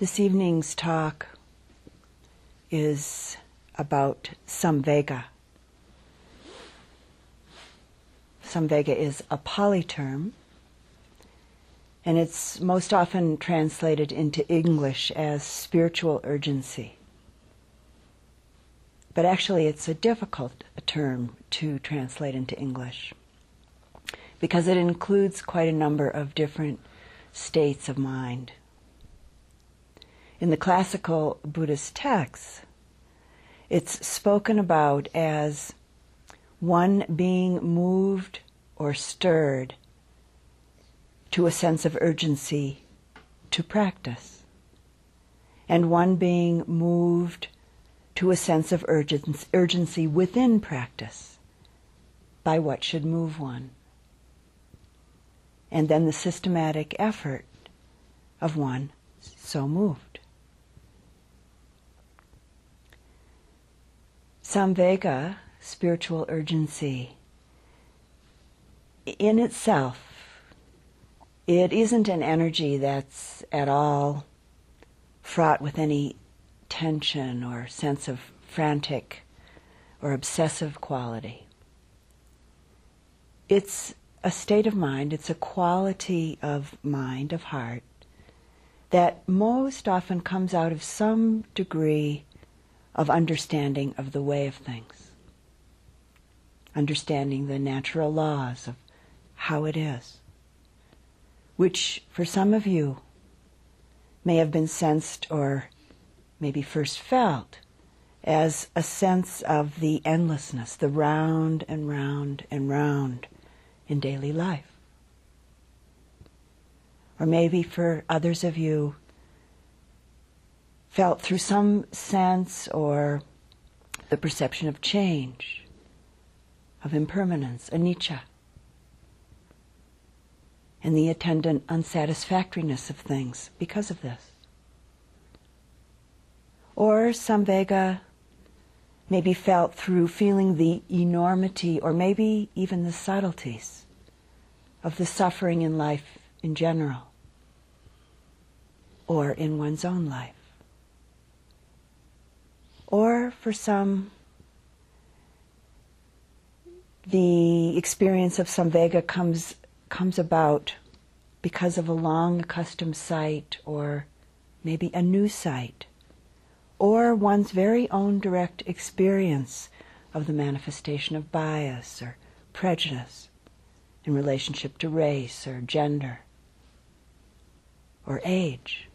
This evening's talk is about samvega. Samvega is a Pali term, and it's most often translated into English as spiritual urgency. But actually, it's a difficult term to translate into English because it includes quite a number of different states of mind. In the classical Buddhist texts, it's spoken about as one being moved or stirred to a sense of urgency to practice, and one being moved to a sense of urgency within practice by what should move one and then the systematic effort of one so moved. Samvega, spiritual urgency, in itself, it isn't an energy that's at all fraught with any tension or sense of frantic or obsessive quality. It's a state of mind, it's a quality of mind, of heart, that most often comes out of some degree of understanding of the way of things, understanding the natural laws of how it is, which for some of you may have been sensed or maybe first felt as a sense of the endlessness, the round and round and round in daily life. Or maybe for others of you, felt through some sense or the perception of change, of impermanence, anicca, and the attendant unsatisfactoriness of things because of this. Or samvega may be felt through feeling the enormity or maybe even the subtleties of the suffering in life in general or in one's own life. Or for some, the experience of samvega comes, comes about because of a long accustomed sight or maybe a new sight or one's very own direct experience of the manifestation of bias or prejudice in relationship to race or gender or age.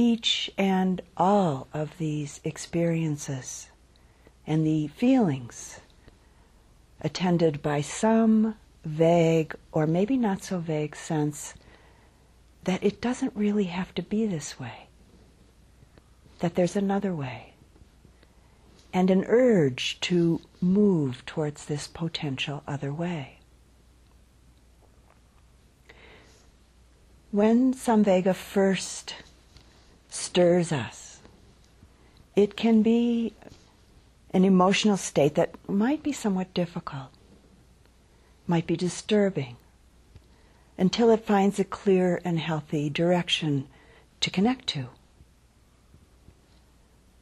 Each and all of these experiences and the feelings attended by some vague or maybe not so vague sense that it doesn't really have to be this way, that there's another way, and an urge to move towards this potential other way. When Samvega first stirs us, it can be an emotional state that might be somewhat difficult, might be disturbing, until it finds a clear and healthy direction to connect to.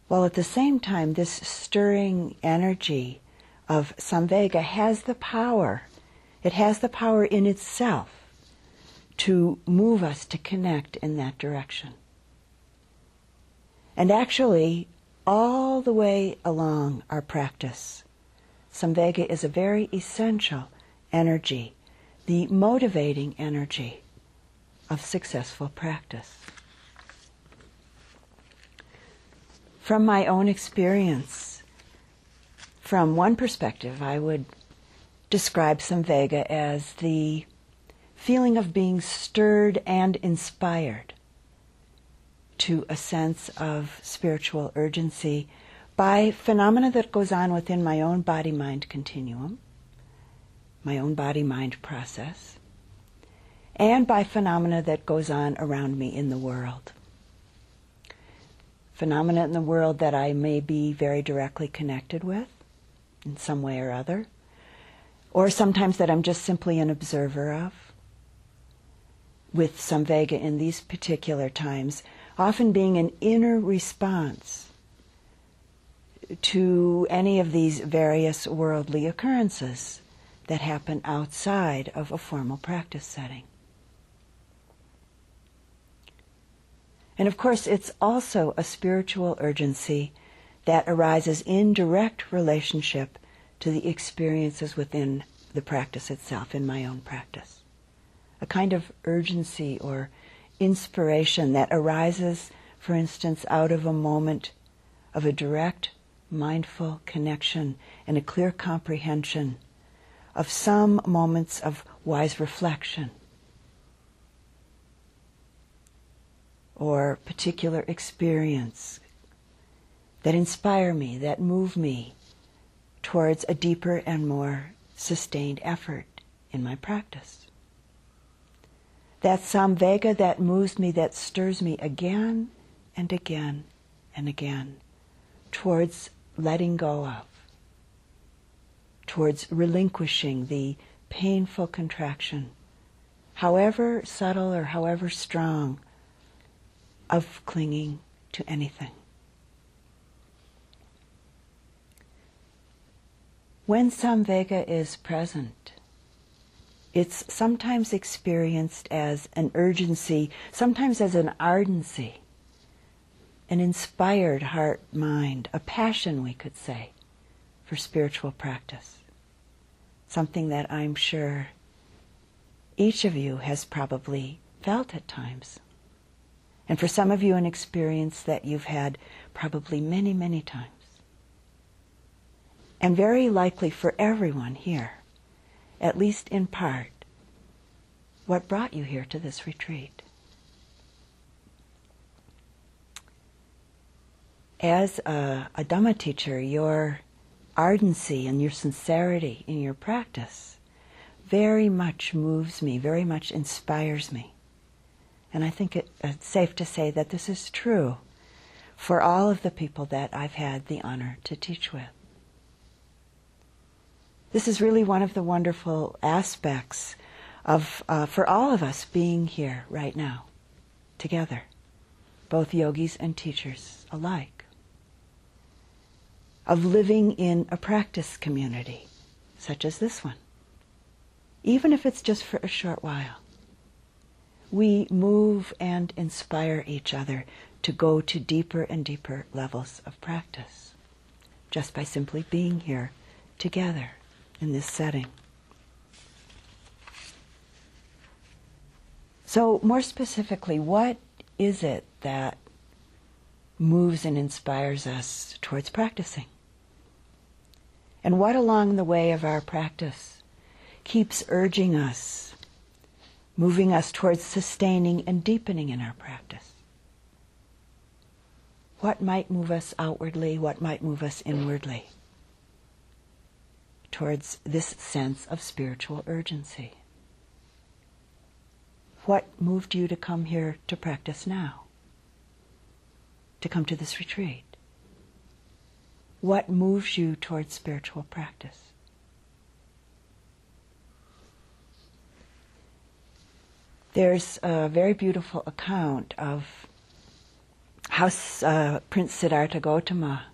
While at the same time, this stirring energy of samvega has the power, it has the power in itself to move us to connect in that direction. And actually, all the way along our practice, samvega is a very essential energy the motivating energy of successful practice. From my own experience, from one perspective, I would describe Samvega as the feeling of being stirred and inspired to a sense of spiritual urgency by phenomena that goes on within my own body mind continuum my own body mind process, and by phenomena that goes on around me in the world. Phenomena in the world that I may be very directly connected with in some way or other, or sometimes that I'm just simply an observer of. with Samvega in these particular times, often being an inner response to any of these various worldly occurrences that happen outside of a formal practice setting. And of course, it's also a spiritual urgency that arises in direct relationship to the experiences within the practice itself, in my own practice. A kind of urgency or inspiration that arises, for instance, out of a moment of a direct mindful connection and a clear comprehension of some moments of wise reflection or particular experience that inspire me, that move me towards a deeper and more sustained effort in my practice. That samvega that moves me, that stirs me again and again and again towards letting go of, towards relinquishing the painful contraction, however subtle or however strong, of clinging to anything. When samvega is present, it's sometimes experienced as an urgency, sometimes as an ardency an inspired heart mind, a passion, we could say, for spiritual practice. Something that I'm sure each of you has probably felt at times. And for some of you, an experience that you've had probably many, many times. And very likely for everyone here, at least in part, what brought you here to this retreat. as a, a Dhamma teacher, your ardency and your sincerity in your practice very much moves me, very much inspires me. And I think it, it's safe to say that this is true for all of the people that I've had the honor to teach with. This is really one of the wonderful aspects of, uh, for all of us being here right now, together, both yogis and teachers alike of living in a practice community, such as this one, even if it's just for a short while. We move and inspire each other to go to deeper and deeper levels of practice just by simply being here together in this setting. So, more specifically, what is it that moves and inspires us towards practicing? And what along the way of our practice keeps urging us, moving us towards sustaining and deepening in our practice? What might move us outwardly? What might move us inwardly towards this sense of spiritual urgency? What moved you to come here to practice now? To come to this retreat? What moves you towards spiritual practice? There's a very beautiful account of how uh, Prince Siddhartha Gautama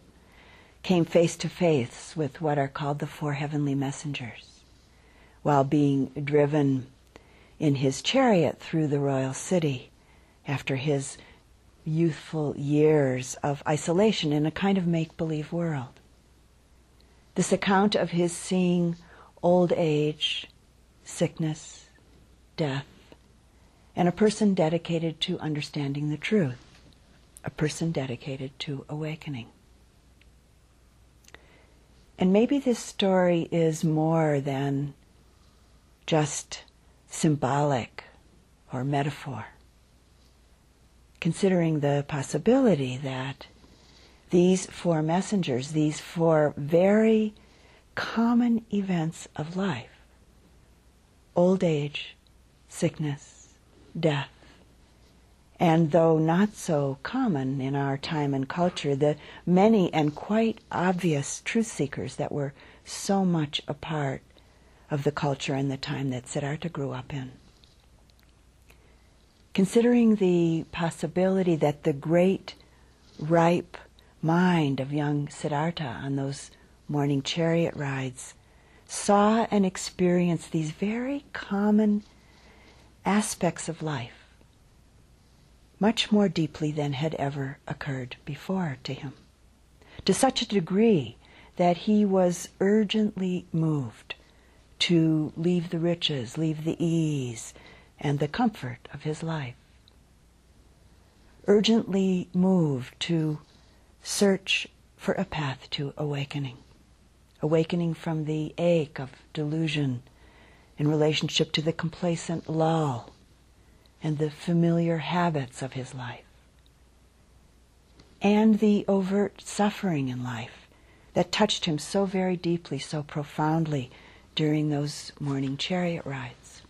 came face to face with what are called the four heavenly messengers while being driven in his chariot through the royal city after his youthful years of isolation in a kind of make believe world. This account of his seeing old age, sickness, death, and a person dedicated to understanding the truth, a person dedicated to awakening. And maybe this story is more than just symbolic or metaphor. Considering the possibility that these four messengers, these four very common events of life old age, sickness, death, and though not so common in our time and culture, the many and quite obvious truth seekers that were so much a part of the culture and the time that Siddhartha grew up in. Considering the possibility that the great, ripe mind of young Siddhartha on those morning chariot rides saw and experienced these very common aspects of life much more deeply than had ever occurred before to him, to such a degree that he was urgently moved to leave the riches, leave the ease, and the comfort of his life. Urgently moved to search for a path to awakening, awakening from the ache of delusion in relationship to the complacent lull and the familiar habits of his life, and the overt suffering in life that touched him so very deeply, so profoundly during those morning chariot rides.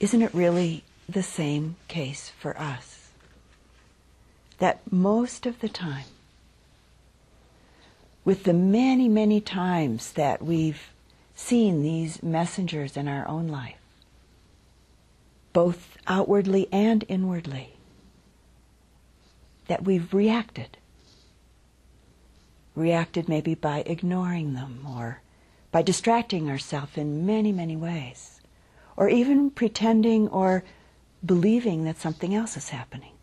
Isn't it really the same case for us? That most of the time, with the many, many times that we've seen these messengers in our own life, both outwardly and inwardly, that we've reacted reacted maybe by ignoring them or by distracting ourselves in many, many ways, or even pretending or believing that something else is happening.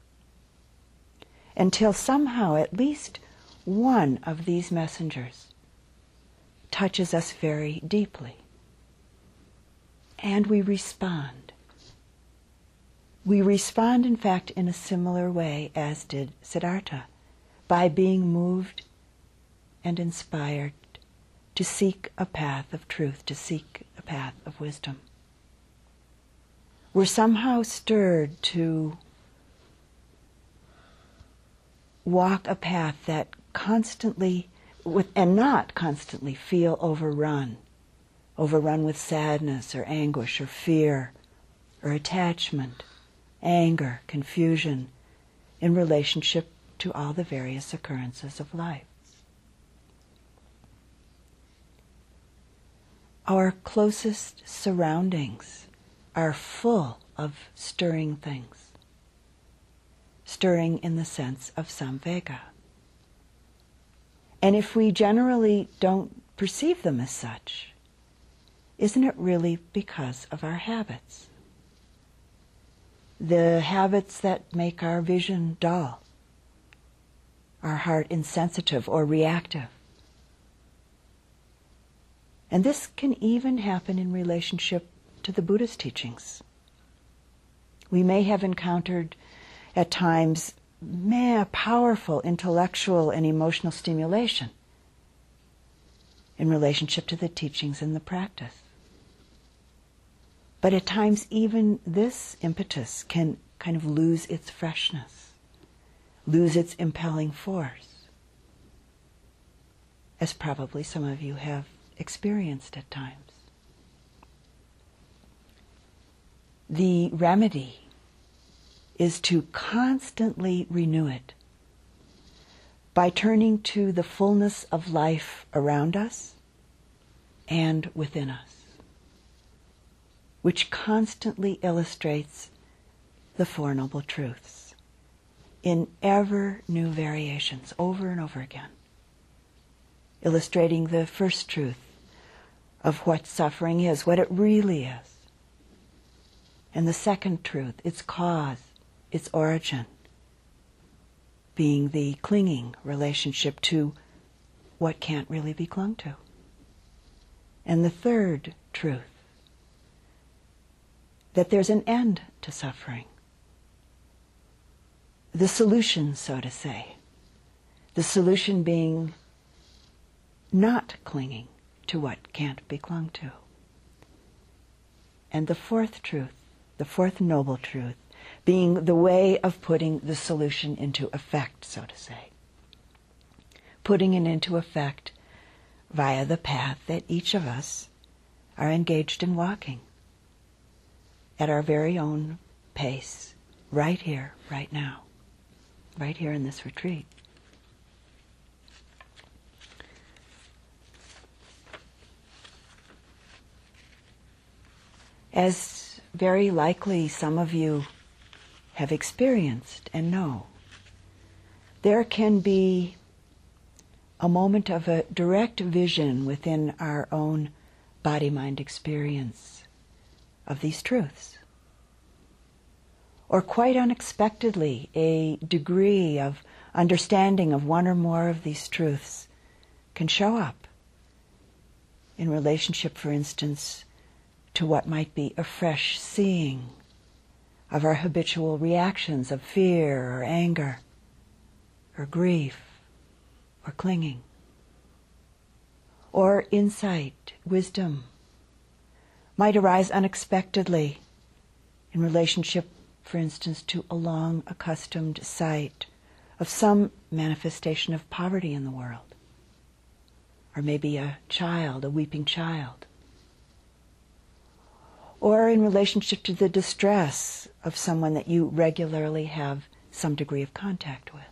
Until somehow at least one of these messengers touches us very deeply. And we respond. We respond, in fact, in a similar way as did Siddhartha, by being moved and inspired to seek a path of truth, to seek a path of wisdom. We're somehow stirred to walk a path that constantly with, and not constantly feel overrun, overrun with sadness or anguish or fear or attachment, anger, confusion in relationship to all the various occurrences of life. Our closest surroundings are full of stirring things. Stirring in the sense of samvega. And if we generally don't perceive them as such, isn't it really because of our habits? The habits that make our vision dull, our heart insensitive or reactive, and this can even happen in relationship to the Buddhist teachings. We may have encountered at times man, powerful intellectual and emotional stimulation in relationship to the teachings and the practice. But at times, even this impetus can kind of lose its freshness, lose its impelling force, as probably some of you have experienced at times. The remedy is to constantly renew it by turning to the fullness of life around us and within us, which constantly illustrates the Four Noble Truths in ever new variations over and over again illustrating the first truth of what suffering is, what it really is. And the second truth, its cause, its origin, being the clinging relationship to what can't really be clung to. And the third truth, that there's an end to suffering. The solution, so to say. The solution being not clinging to what can't be clung to. And the fourth truth, the fourth noble truth, being the way of putting the solution into effect, so to say. Putting it into effect via the path that each of us are engaged in walking at our very own pace, right here, right now, right here in this retreat. As very likely some of you have experienced and know. There can be a moment of a direct vision within our own body mind experience of these truths. Or quite unexpectedly, a degree of understanding of one or more of these truths can show up in relationship, for instance, to what might be a fresh seeing of our habitual reactions of fear or anger or grief or clinging. Or insight, wisdom might arise unexpectedly in relationship, for instance, to a long accustomed sight of some manifestation of poverty in the world. Or maybe a child, a weeping child. Or in relationship to the distress of someone that you regularly have some degree of contact with.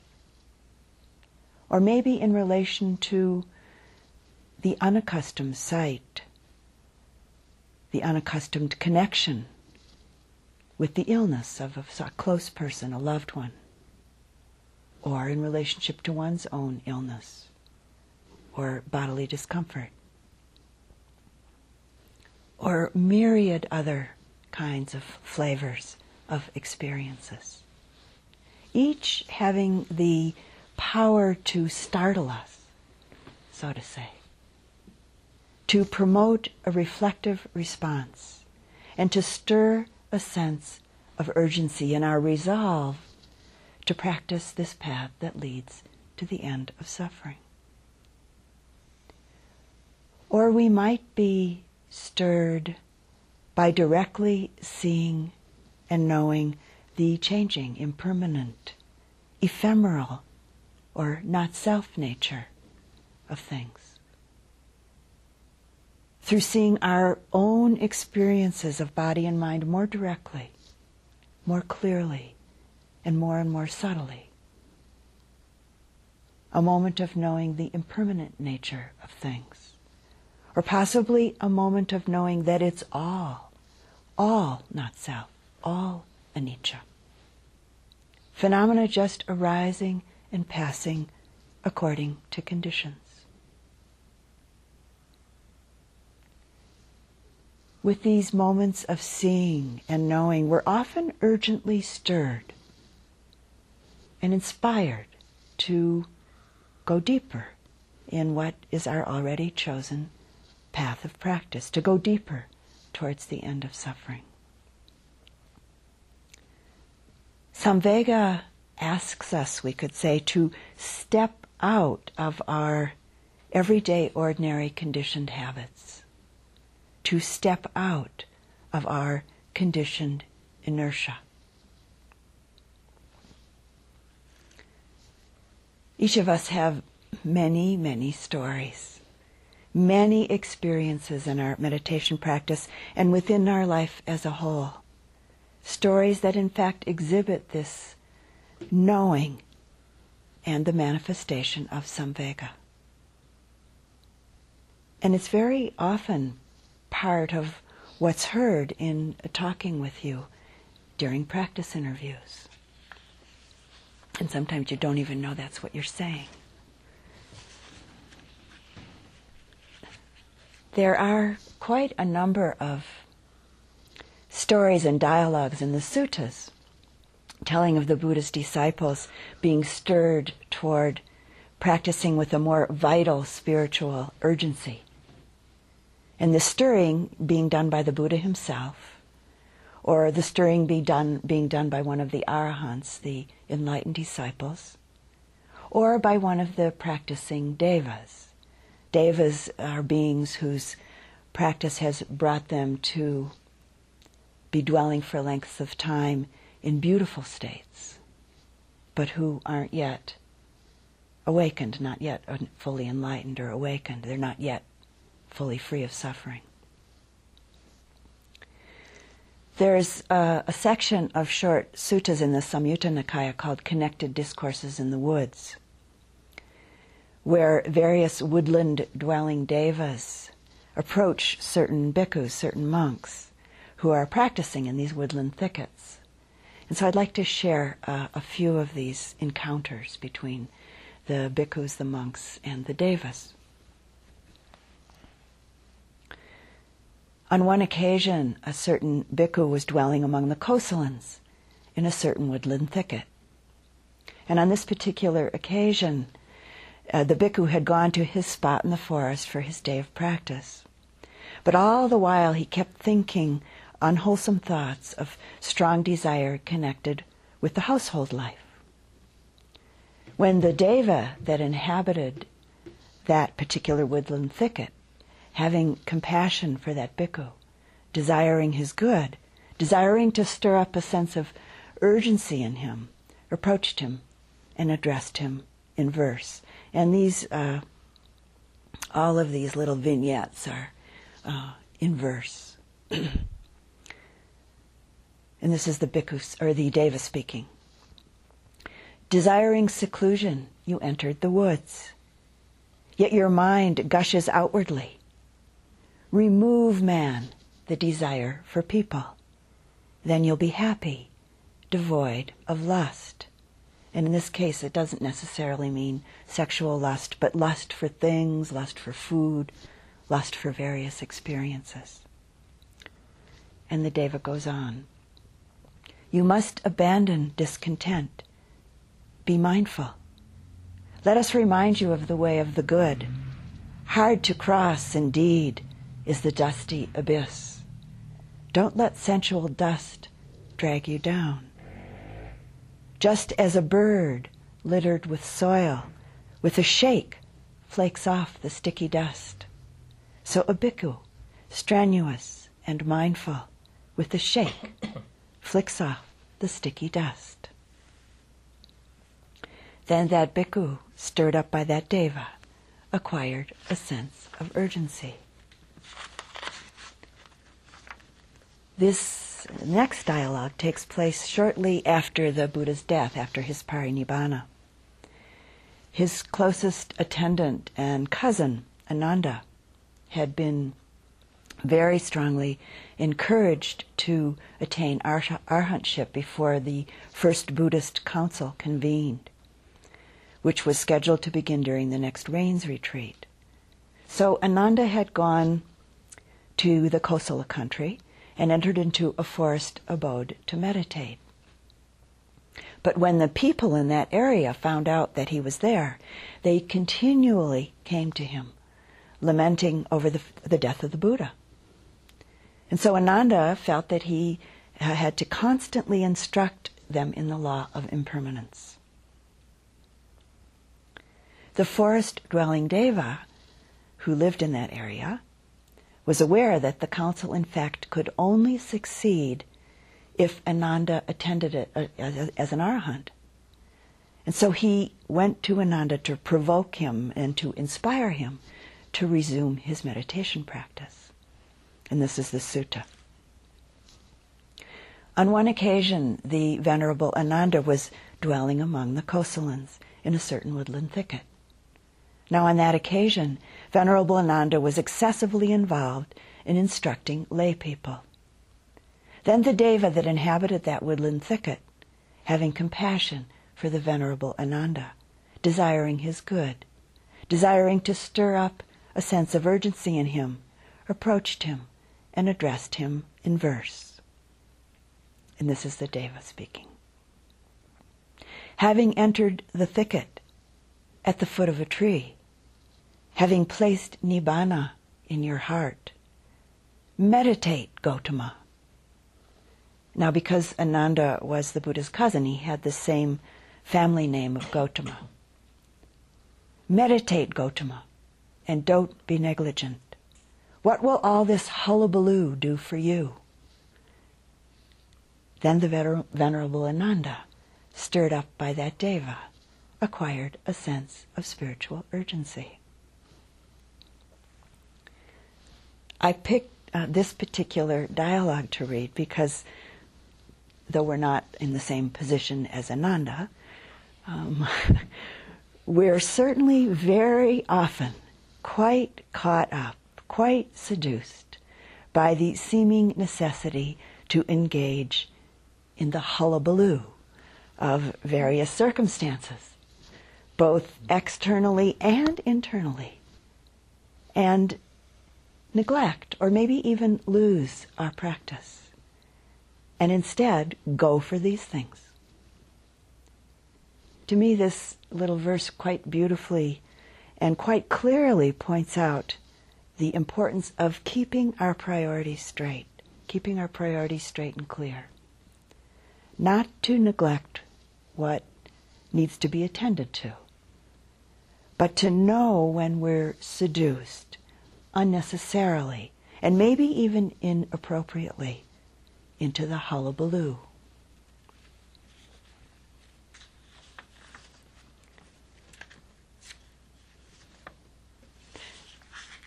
Or maybe in relation to the unaccustomed sight, the unaccustomed connection with the illness of a close person, a loved one, or in relationship to one's own illness or bodily discomfort, or myriad other kinds of flavors of experiences. Each having the power to startle us, so to say, to promote a reflective response, and to stir a sense of urgency in our resolve to practice this path that leads to the end of suffering. Or we might be stirred by directly seeing and knowing the changing, impermanent, ephemeral, or not self nature of things. Through seeing our own experiences of body and mind more directly, more clearly, and more and more subtly. A moment of knowing the impermanent nature of things. Or possibly a moment of knowing that it's all, all not self, all anicca. Phenomena just arising and passing according to conditions. With these moments of seeing and knowing, we're often urgently stirred and inspired to go deeper in what is our already chosen path of practice, to go deeper towards the end of suffering. Samvega asks us, we could say, to step out of our everyday, ordinary, conditioned habits, to step out of our conditioned inertia. Each of us have many, many stories, many experiences in our meditation practice and within our life as a whole. Stories that in fact exhibit this knowing and the manifestation of samvega. And it's very often part of what's heard in talking with you during practice interviews. And sometimes you don't even know that's what you're saying. There are quite a number of stories and dialogues in the suttas telling of the Buddha's disciples being stirred toward practicing with a more vital spiritual urgency. And the stirring being done by the Buddha himself, or the stirring be done, being done by one of the arahants, the enlightened disciples, or by one of the practicing devas. Devas are beings whose practice has brought them to be dwelling for lengths of time in beautiful states, but who aren't yet awakened, not yet fully enlightened or awakened. They're not yet fully free of suffering. There's a, a, section of short suttas in the Samyutta Nikaya called Connected Discourses in the Woods, where various woodland dwelling devas approach certain bhikkhus, certain monks, who are practicing in these woodland thickets. And so I'd like to share uh, a few of these encounters between the bhikkhus, the monks, and the devas. On one occasion, a certain bhikkhu was dwelling among the Kosalans in a certain woodland thicket. And on this particular occasion, uh, the bhikkhu had gone to his spot in the forest for his day of practice. But all the while he kept thinking unwholesome thoughts of strong desire connected with the household life. When the deva that inhabited that particular woodland thicket, having compassion for that bhikkhu, desiring his good, desiring to stir up a sense of urgency in him, approached him and addressed him in verse. And these, uh, all of these little vignettes are uh, in verse. and this is the bhikkhu, or the deva speaking. Desiring seclusion, you entered the woods. Yet your mind gushes outwardly. Remove, man, the desire for people. Then you'll be happy, devoid of lust. And in this case, it doesn't necessarily mean sexual lust, but lust for things, lust for food, lust for various experiences. And the Deva goes on. You must abandon discontent be mindful. Let us remind you of the way of the good. Hard to cross, indeed, is the dusty abyss. Don't let sensual dust drag you down. Just as a bird littered with soil, with a shake, flakes off the sticky dust, so a bhikkhu, strenuous and mindful, with a shake, flicks off the sticky dust. Then that bhikkhu, stirred up by that deva, acquired a sense of urgency. This next dialogue takes place shortly after the Buddha's death, after his parinibbana. His closest attendant and cousin, Ananda, had been very strongly encouraged to attain arhatship before the first Buddhist council convened which was scheduled to begin during the next rains retreat. So Ananda had gone to the Kosala country and entered into a forest abode to meditate. But when the people in that area found out that he was there, they continually came to him, lamenting over the, the death of the Buddha. And so Ananda felt that he uh, had to constantly instruct them in the law of impermanence. The forest dwelling Deva, who lived in that area, was aware that the council, in fact, could only succeed if Ananda attended it uh, as an arahant. And so he went to Ananda to provoke him and to inspire him to resume his meditation practice. And this is the sutta. On one occasion, the Venerable Ananda was dwelling among the Kosalans in a certain woodland thicket. Now, on that occasion, Venerable Ananda was excessively involved in instructing lay people. Then the deva that inhabited that woodland thicket, having compassion for the Venerable Ananda, desiring his good, desiring to stir up a sense of urgency in him, approached him and addressed him in verse. And this is the deva speaking. Having entered the thicket at the foot of a tree, having placed Nibbana in your heart, meditate, Gotama. Now, because Ananda was the Buddha's cousin, he had the same family name of Gotama. Meditate, Gotama, and don't be negligent. What will all this hullabaloo do for you? Then the vener- Venerable Ananda, stirred up by that deva, acquired a sense of spiritual urgency. I picked uh, this particular dialogue to read because, though we're not in the same position as Ananda, um, we're certainly very often quite caught up, quite seduced by the seeming necessity to engage in the hullabaloo of various circumstances, both externally and internally, and neglect or maybe even lose our practice, and instead go for these things. To me, this little verse quite beautifully and quite clearly points out the importance of keeping our priorities straight, keeping our priorities straight and clear. Not to neglect what needs to be attended to, but to know when we're seduced unnecessarily and maybe even inappropriately into the hullabaloo.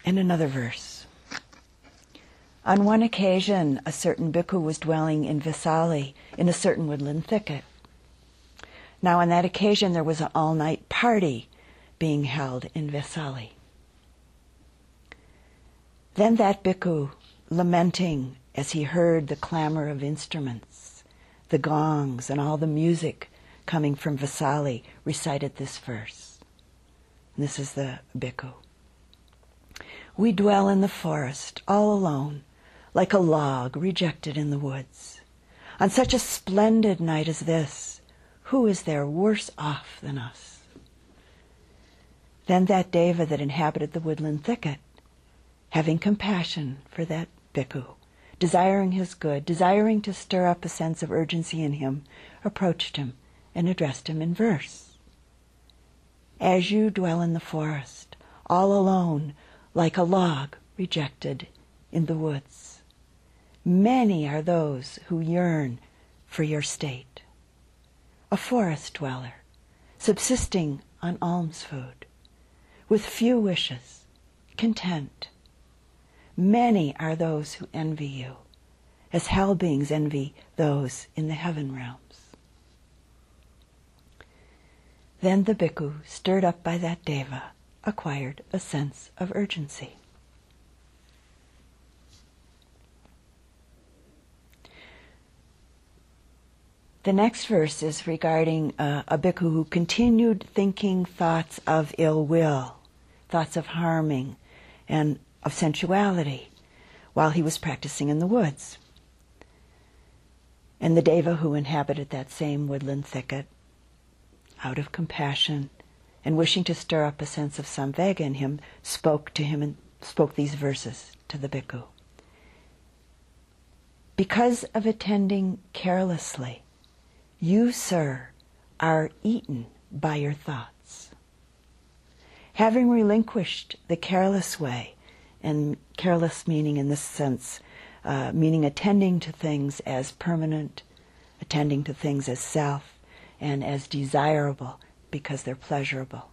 In another verse. On one occasion, a certain bhikkhu was dwelling in Vesali in a certain woodland thicket. Now, on that occasion, there was an all night party being held in Vesali. Then that bhikkhu, lamenting as he heard the clamor of instruments, the gongs, and all the music coming from Vesali, recited this verse. This is the bhikkhu. We dwell in the forest, all alone, like a log rejected in the woods. On such a splendid night as this, who is there worse off than us? Then that deva that inhabited the woodland thicket, having compassion for that bhikkhu, desiring his good, desiring to stir up a sense of urgency in him, approached him and addressed him in verse. As you dwell in the forest, all alone, like a log rejected in the woods. Many are those who yearn for your state. A forest dweller, subsisting on alms food, with few wishes, content. Many are those who envy you, as hell beings envy those in the heaven realms. Then the bhikkhu, stirred up by that deva, acquired a sense of urgency. The next verse is regarding uh, a bhikkhu who continued thinking thoughts of ill will, thoughts of harming, and of sensuality while he was practicing in the woods. And the deva who inhabited that same woodland thicket, out of compassion, and wishing to stir up a sense of samvega in him, spoke to him and spoke these verses to the bhikkhu. Because of attending carelessly, you, sir, are eaten by your thoughts. Having relinquished the careless way, and careless meaning in this sense, uh, meaning attending to things as permanent, attending to things as self, and as desirable, because they're pleasurable.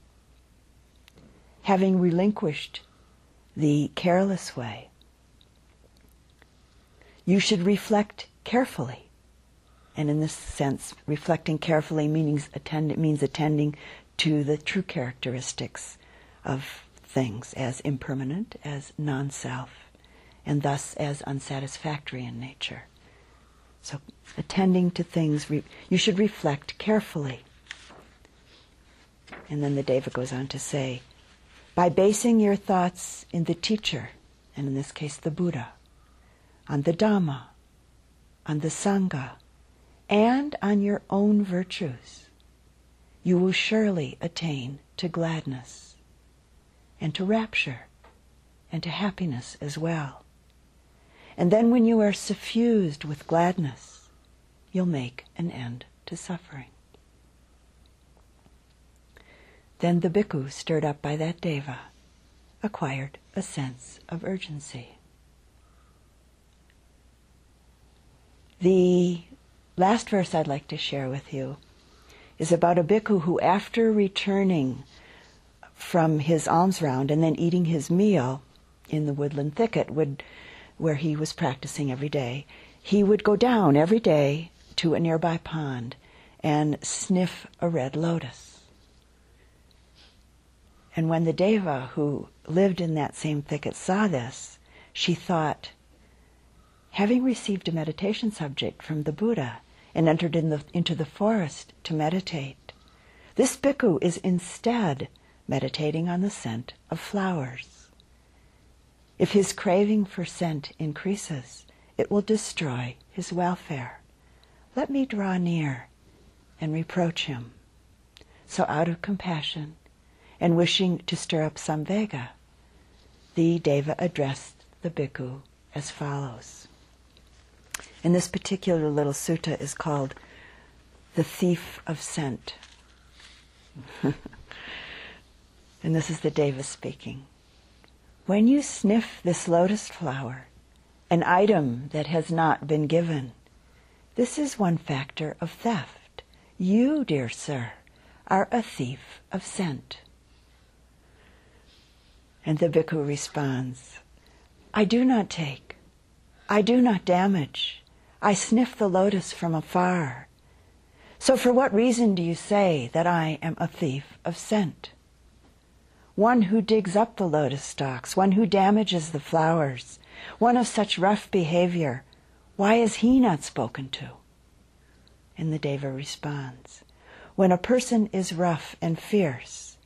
Having relinquished the careless way, you should reflect carefully. And in this sense, reflecting carefully means, attend, means attending to the true characteristics of things as impermanent, as non self, and thus as unsatisfactory in nature. So, attending to things, you should reflect carefully and then the Deva goes on to say, by basing your thoughts in the teacher, and in this case the Buddha, on the Dhamma, on the Sangha, and on your own virtues, you will surely attain to gladness and to rapture and to happiness as well. And then when you are suffused with gladness, you'll make an end to suffering. Then the bhikkhu, stirred up by that deva, acquired a sense of urgency. The last verse I'd like to share with you is about a bhikkhu who, after returning from his alms round and then eating his meal in the woodland thicket would, where he was practicing every day, he would go down every day to a nearby pond and sniff a red lotus. And when the deva who lived in that same thicket saw this, she thought, having received a meditation subject from the Buddha and entered in the, into the forest to meditate, this bhikkhu is instead meditating on the scent of flowers. If his craving for scent increases, it will destroy his welfare. Let me draw near and reproach him. So, out of compassion and wishing to stir up some samvega, the deva addressed the bhikkhu as follows. And this particular little sutta is called The Thief of Scent. and this is the deva speaking. When you sniff this lotus flower, an item that has not been given, this is one factor of theft. You, dear sir, are a thief of scent. And the bhikkhu responds, I do not take, I do not damage, I sniff the lotus from afar. So for what reason do you say that I am a thief of scent? One who digs up the lotus stalks, one who damages the flowers, one of such rough behavior, why is he not spoken to? And the deva responds, when a person is rough and fierce,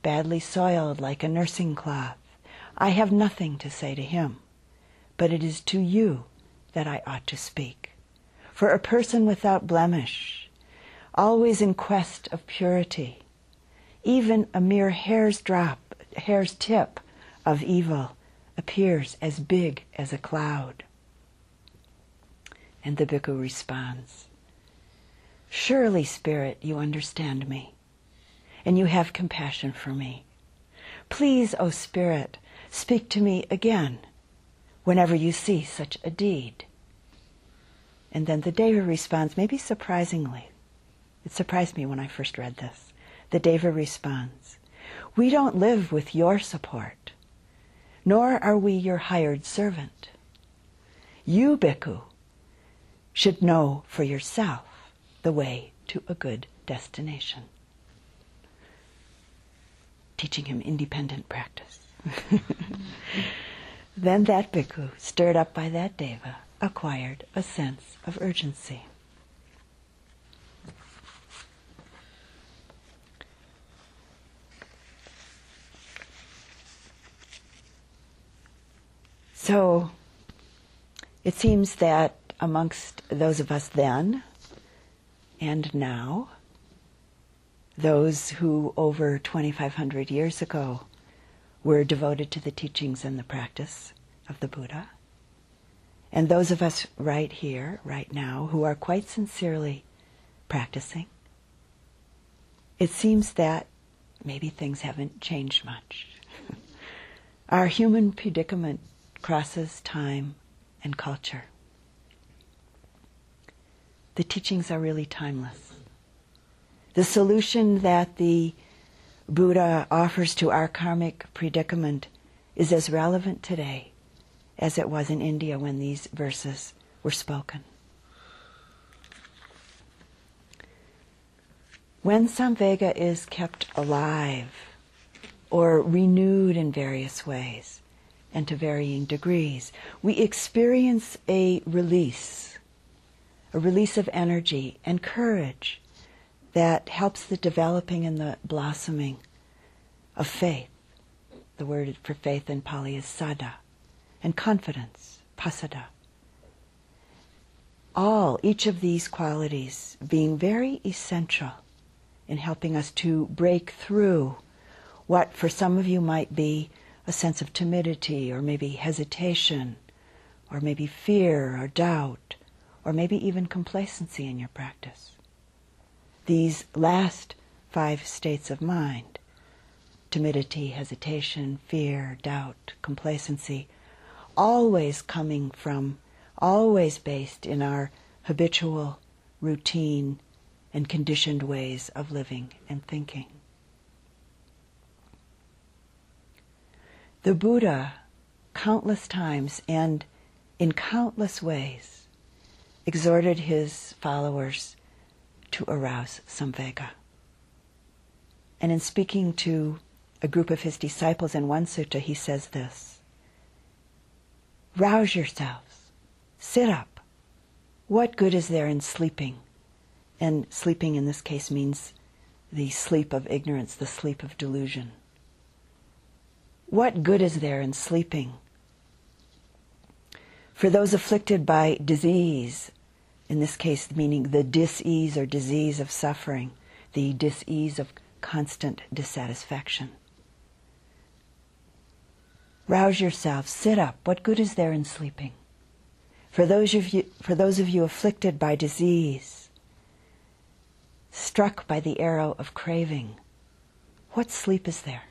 badly soiled like a nursing cloth, I have nothing to say to him, but it is to you that I ought to speak. For a person without blemish, always in quest of purity, even a mere hair's drop, hair's tip of evil appears as big as a cloud. And the bhikkhu responds, Surely, Spirit, you understand me, and you have compassion for me. Please, O Spirit, speak to me again whenever you see such a deed. And then the Deva responds, maybe surprisingly. It surprised me when I first read this. The Deva responds, We don't live with your support nor are we your hired servant. You, bhikkhu, should know for yourself the way to a good destination. Teaching him independent practice. then that bhikkhu, stirred up by that deva, acquired a sense of urgency. So it seems that amongst those of us then and now, those who over 2,500 years ago were devoted to the teachings and the practice of the Buddha, and those of us right here, right now, who are quite sincerely practicing, it seems that maybe things haven't changed much. Our human predicament crosses time and culture. The teachings are really timeless. The solution that the Buddha offers to our karmic predicament is as relevant today as it was in India when these verses were spoken. When Samvega is kept alive or renewed in various ways, and to varying degrees. We experience a release, a release of energy and courage that helps the developing and the blossoming of faith. The word for faith in Pali is saddha, and confidence, pasada. All, each of these qualities being very essential in helping us to break through what for some of you might be a sense of timidity or maybe hesitation or maybe fear or doubt or maybe even complacency in your practice. These last five states of mind timidity, hesitation, fear, doubt, complacency always coming from, always based in our habitual, routine, and conditioned ways of living and thinking. The Buddha, countless times and in countless ways, exhorted his followers to arouse samvega. And in speaking to a group of his disciples in one sutta, he says this Rouse yourselves, sit up. What good is there in sleeping? And sleeping in this case means the sleep of ignorance, the sleep of delusion. What good is there in sleeping? For those afflicted by disease, in this case meaning the dis-ease or disease of suffering, the dis-ease of constant dissatisfaction. Rouse yourself, sit up. What good is there in sleeping? For those of you, for those of you afflicted by disease, struck by the arrow of craving, what sleep is there?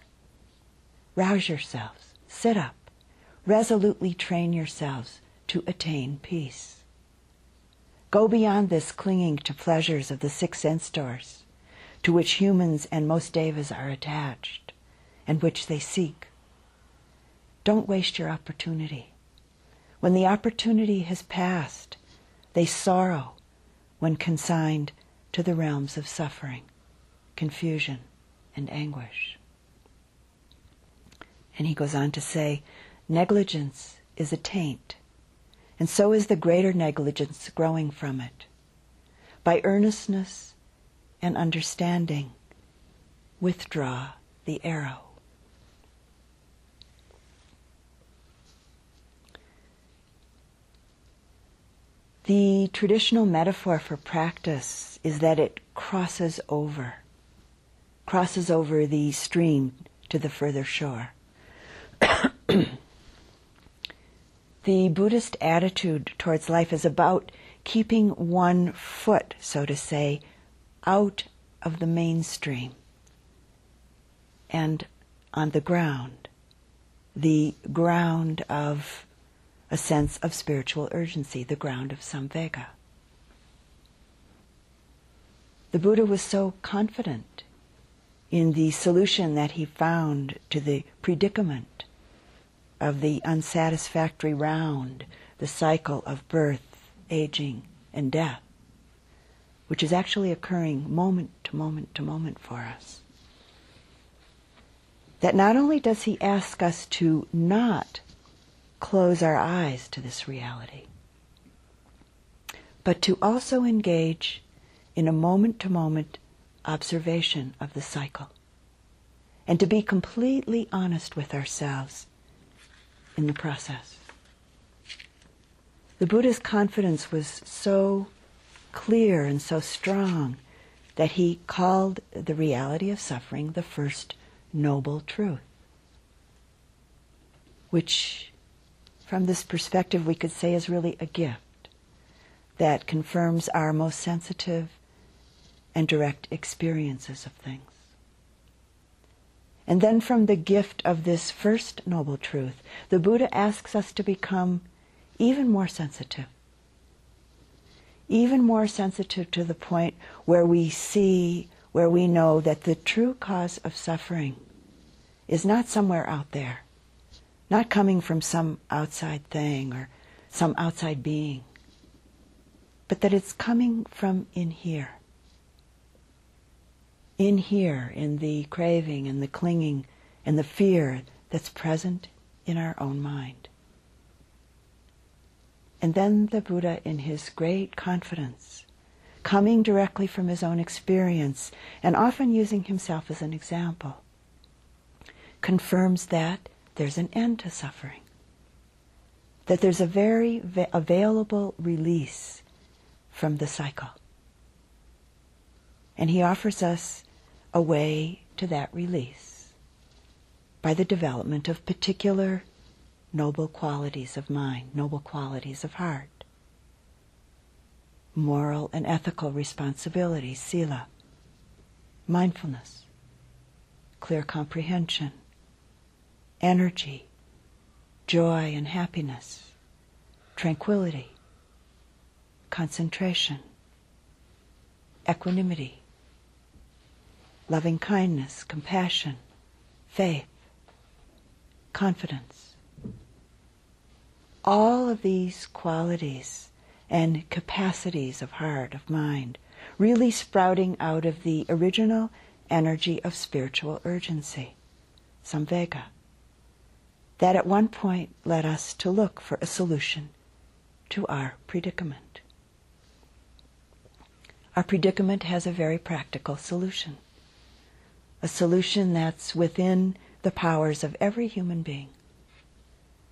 Rouse yourselves, sit up, resolutely train yourselves to attain peace. Go beyond this clinging to pleasures of the six sense doors, to which humans and most devas are attached, and which they seek. Don't waste your opportunity. When the opportunity has passed, they sorrow when consigned to the realms of suffering, confusion, and anguish. And he goes on to say, negligence is a taint, and so is the greater negligence growing from it. By earnestness and understanding, withdraw the arrow. The traditional metaphor for practice is that it crosses over, crosses over the stream to the further shore. The Buddhist attitude towards life is about keeping one foot, so to say, out of the mainstream and on the ground, the ground of a sense of spiritual urgency, the ground of samvega. The Buddha was so confident in the solution that he found to the predicament of the unsatisfactory round, the cycle of birth, aging, and death, which is actually occurring moment to moment to moment for us. That not only does he ask us to not close our eyes to this reality, but to also engage in a moment to moment observation of the cycle, and to be completely honest with ourselves in the process. The Buddha's confidence was so clear and so strong that he called the reality of suffering the first noble truth, which from this perspective, we could say is really a gift that confirms our most sensitive and direct experiences of things. And then from the gift of this first noble truth, the Buddha asks us to become even more sensitive. Even more sensitive to the point where we see, where we know that the true cause of suffering is not somewhere out there, not coming from some outside thing or some outside being, but that it's coming from in here. In here, in the craving and the clinging and the fear that's present in our own mind. And then the Buddha, in his great confidence, coming directly from his own experience and often using himself as an example, confirms that there's an end to suffering. That there's a very va- available release from the cycle. And he offers us a way to that release by the development of particular noble qualities of mind, noble qualities of heart, moral and ethical responsibility, sila, mindfulness, clear comprehension, energy, joy and happiness, tranquility, concentration, equanimity, loving kindness, compassion, faith, confidence. All of these qualities and capacities of heart, of mind, really sprouting out of the original energy of spiritual urgency, samvega that at one point led us to look for a solution to our predicament. Our predicament has a very practical solution, a solution that's within the powers of every human being,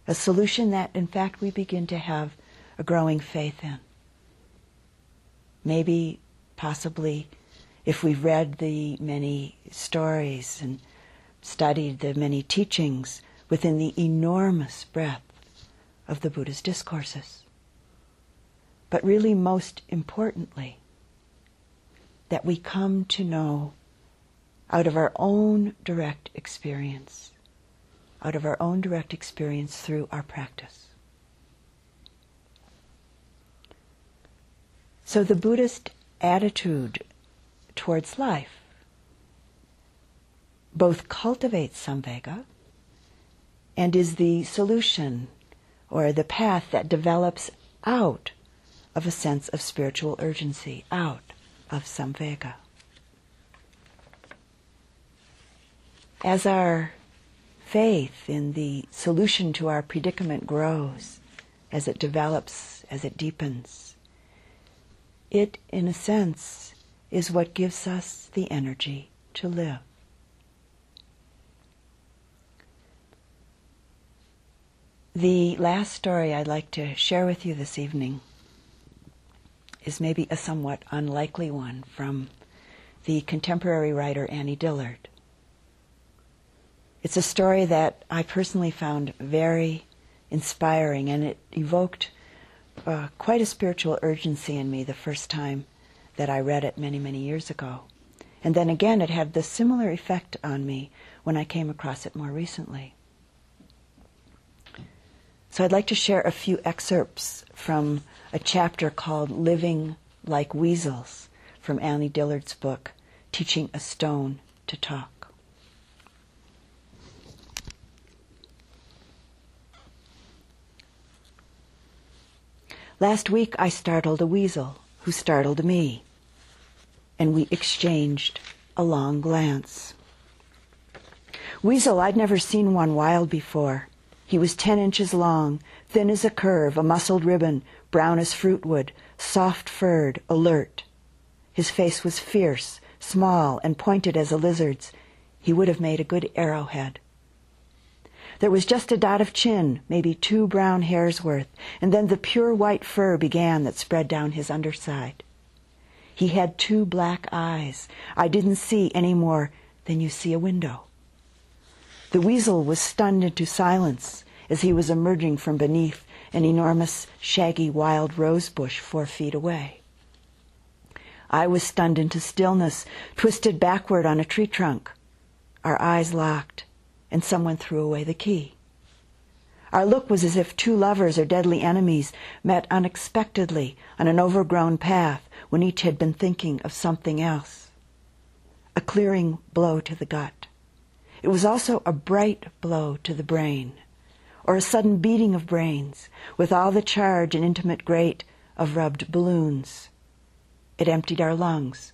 a solution that, in fact, we begin to have a growing faith in. Maybe, possibly, if we've read the many stories and studied the many teachings within the enormous breadth of the Buddha's discourses. But really, most importantly, that we come to know out of our own direct experience, out of our own direct experience through our practice. So the Buddhist attitude towards life both cultivates samvega and is the solution or the path that develops out of a sense of spiritual urgency, out of samvega. As our faith in the solution to our predicament grows, as it develops, as it deepens, it, in a sense, is what gives us the energy to live. The last story I'd like to share with you this evening is maybe a somewhat unlikely one from the contemporary writer Annie Dillard. It's a story that I personally found very inspiring and it evoked uh, quite a spiritual urgency in me the first time that I read it many, many years ago. And then again, it had the similar effect on me when I came across it more recently. So I'd like to share a few excerpts from a chapter called Living Like Weasels from Annie Dillard's book, Teaching a Stone to Talk. Last week I startled a weasel who startled me, and we exchanged a long glance. Weasel, I'd never seen one wild before. He was ten inches long, thin as a curve, a muscled ribbon, brown as fruitwood, soft furred, alert. His face was fierce, small, and pointed as a lizard's. He would have made a good arrowhead. There was just a dot of chin, maybe two brown hairs worth, and then the pure white fur began that spread down his underside. He had two black eyes. I didn't see any more than you see a window. The weasel was stunned into silence as he was emerging from beneath an enormous, shaggy wild rose bush four feet away. I was stunned into stillness, twisted backward on a tree trunk. Our eyes locked, and someone threw away the key. Our look was as if two lovers or deadly enemies met unexpectedly on an overgrown path when each had been thinking of something else. A clearing blow to the gut. It was also a bright blow to the brain, or a sudden beating of brains, with all the charge and intimate grate of rubbed balloons. It emptied our lungs.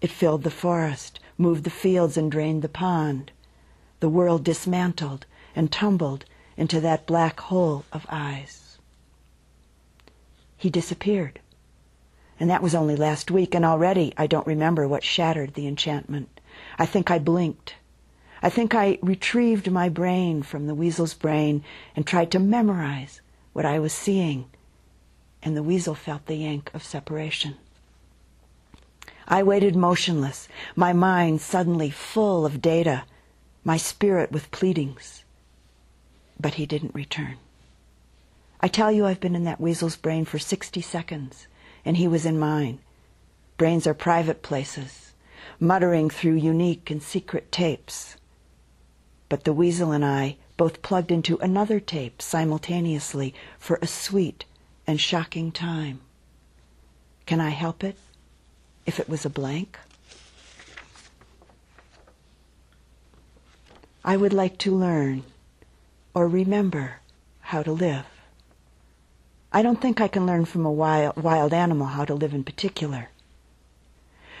It filled the forest, moved the fields, and drained the pond. The world dismantled and tumbled into that black hole of eyes. He disappeared. And that was only last week, and already I don't remember what shattered the enchantment. I think I blinked I think I retrieved my brain from the weasel's brain and tried to memorize what I was seeing, and the weasel felt the yank of separation. I waited motionless, my mind suddenly full of data, my spirit with pleadings. But he didn't return. I tell you, I've been in that weasel's brain for 60 seconds, and he was in mine. Brains are private places, muttering through unique and secret tapes. But the weasel and I both plugged into another tape simultaneously for a sweet and shocking time. Can I help it if it was a blank? I would like to learn or remember how to live. I don't think I can learn from a wild, wild animal how to live in particular.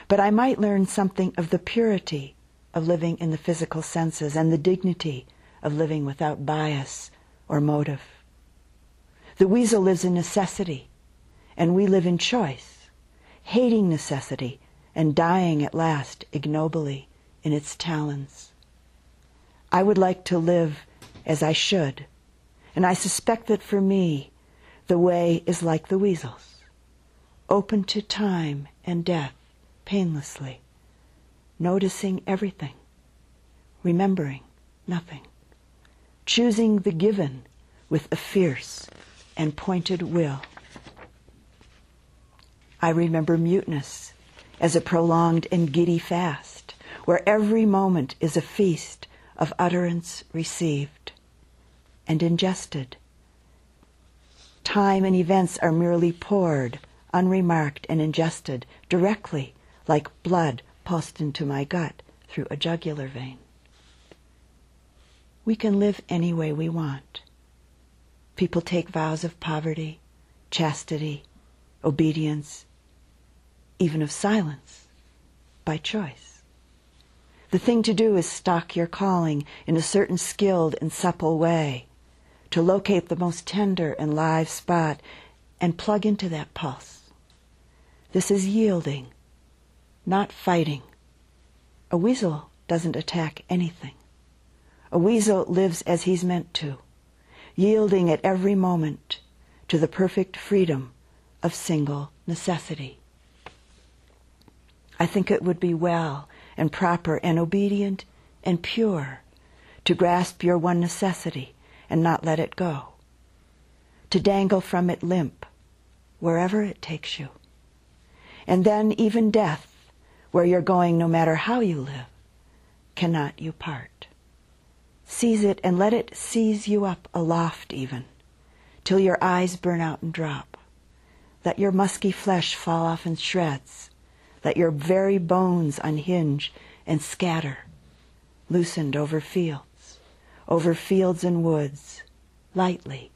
But I might learn something of the purity of living in the physical senses and the dignity of living without bias or motive. The weasel lives in necessity, and we live in choice, hating necessity and dying at last ignobly in its talons. I would like to live as I should, and I suspect that for me, the way is like the weasel's, open to time and death painlessly, noticing everything, remembering nothing, choosing the given with a fierce and pointed will. I remember muteness as a prolonged and giddy fast, where every moment is a feast of utterance received and ingested. Time and events are merely poured, unremarked, and ingested directly, like blood pulsed into my gut through a jugular vein. We can live any way we want. People take vows of poverty, chastity, obedience, even of silence, by choice. The thing to do is stock your calling in a certain skilled and supple way, to locate the most tender and live spot and plug into that pulse. This is yielding, not fighting. A weasel doesn't attack anything. A weasel lives as he's meant to, yielding at every moment to the perfect freedom of single necessity. I think it would be well and proper and obedient and pure to grasp your one necessity and not let it go, to dangle from it limp wherever it takes you. And then even death, where you're going no matter how you live, cannot you part. Seize it and let it seize you up aloft even, till your eyes burn out and drop. Let your musky flesh fall off in shreds let your very bones unhinge and scatter, loosened over fields, over fields and woods, lightly,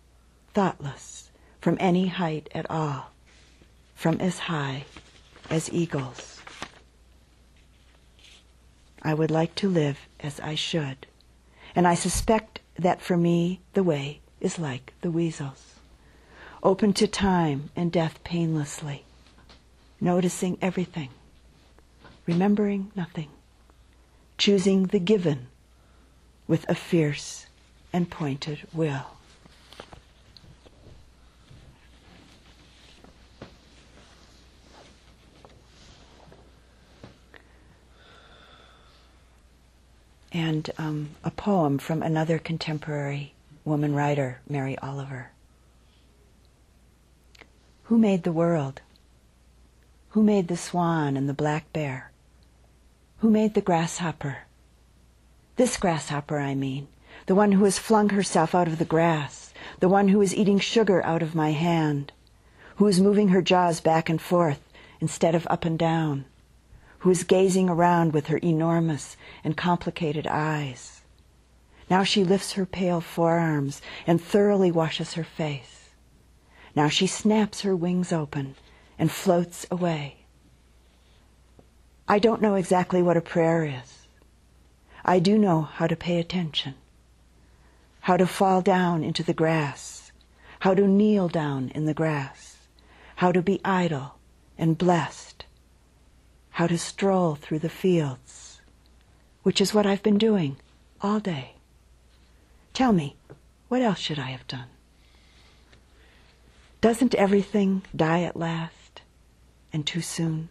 thoughtless, from any height at all, from as high as eagles. I would like to live as I should, and I suspect that for me the way is like the weasel's, open to time and death painlessly, noticing everything, remembering nothing, choosing the given with a fierce and pointed will. And um, a poem from another contemporary woman writer, Mary Oliver. Who made the world? Who made the swan and the black bear? Who made the grasshopper? This grasshopper, I mean, the one who has flung herself out of the grass, the one who is eating sugar out of my hand, who is moving her jaws back and forth instead of up and down, who is gazing around with her enormous and complicated eyes. Now she lifts her pale forearms and thoroughly washes her face. Now she snaps her wings open and floats away. I don't know exactly what a prayer is. I do know how to pay attention, how to fall down into the grass, how to kneel down in the grass, how to be idle and blessed, how to stroll through the fields, which is what I've been doing all day. Tell me, what else should I have done? Doesn't everything die at last and too soon?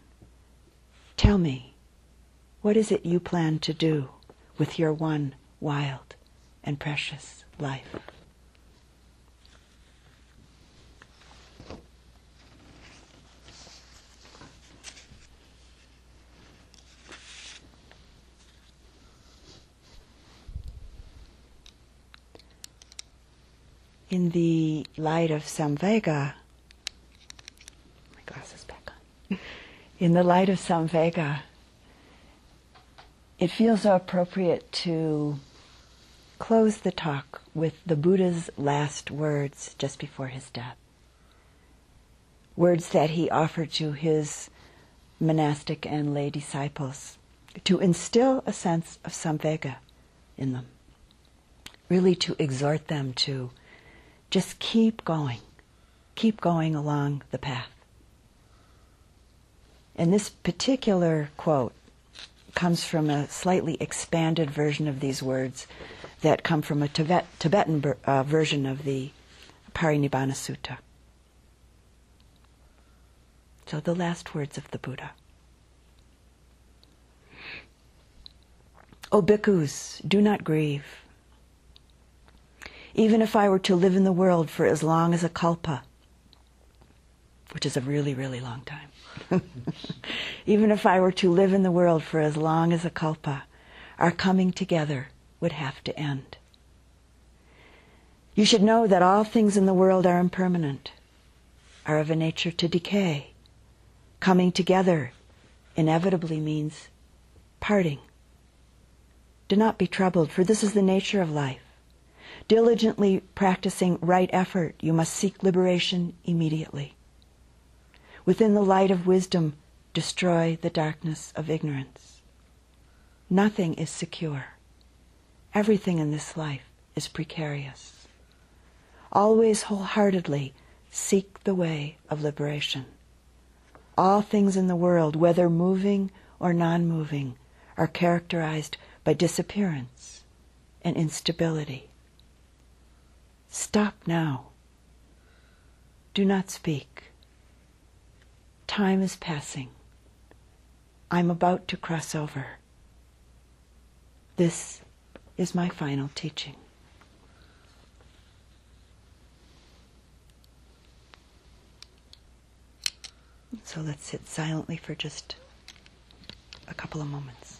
Tell me, what is it you plan to do with your one wild and precious life? in the light of Samvega, my glasses back on in the light of Samvega, it feels appropriate to close the talk with the Buddha's last words just before his death. Words that he offered to his monastic and lay disciples to instill a sense of samvega in them. Really to exhort them to just keep going, keep going along the path. And this particular quote comes from a slightly expanded version of these words that come from a Tibet, Tibetan uh, version of the Parinibbana Sutta. So the last words of the Buddha. O bhikkhus, do not grieve. Even if I were to live in the world for as long as a kalpa, which is a really, really long time, even if I were to live in the world for as long as a kalpa, our coming together would have to end. You should know that all things in the world are impermanent, are of a nature to decay. Coming together inevitably means parting. Do not be troubled, for this is the nature of life. Diligently practicing right effort, you must seek liberation immediately. Within the light of wisdom, destroy the darkness of ignorance. Nothing is secure. Everything in this life is precarious. Always wholeheartedly seek the way of liberation. All things in the world, whether moving or non moving, are characterized by disappearance and instability. Stop now. Do not speak. Time is passing. I'm about to cross over. This is my final teaching. So let's sit silently for just a couple of moments.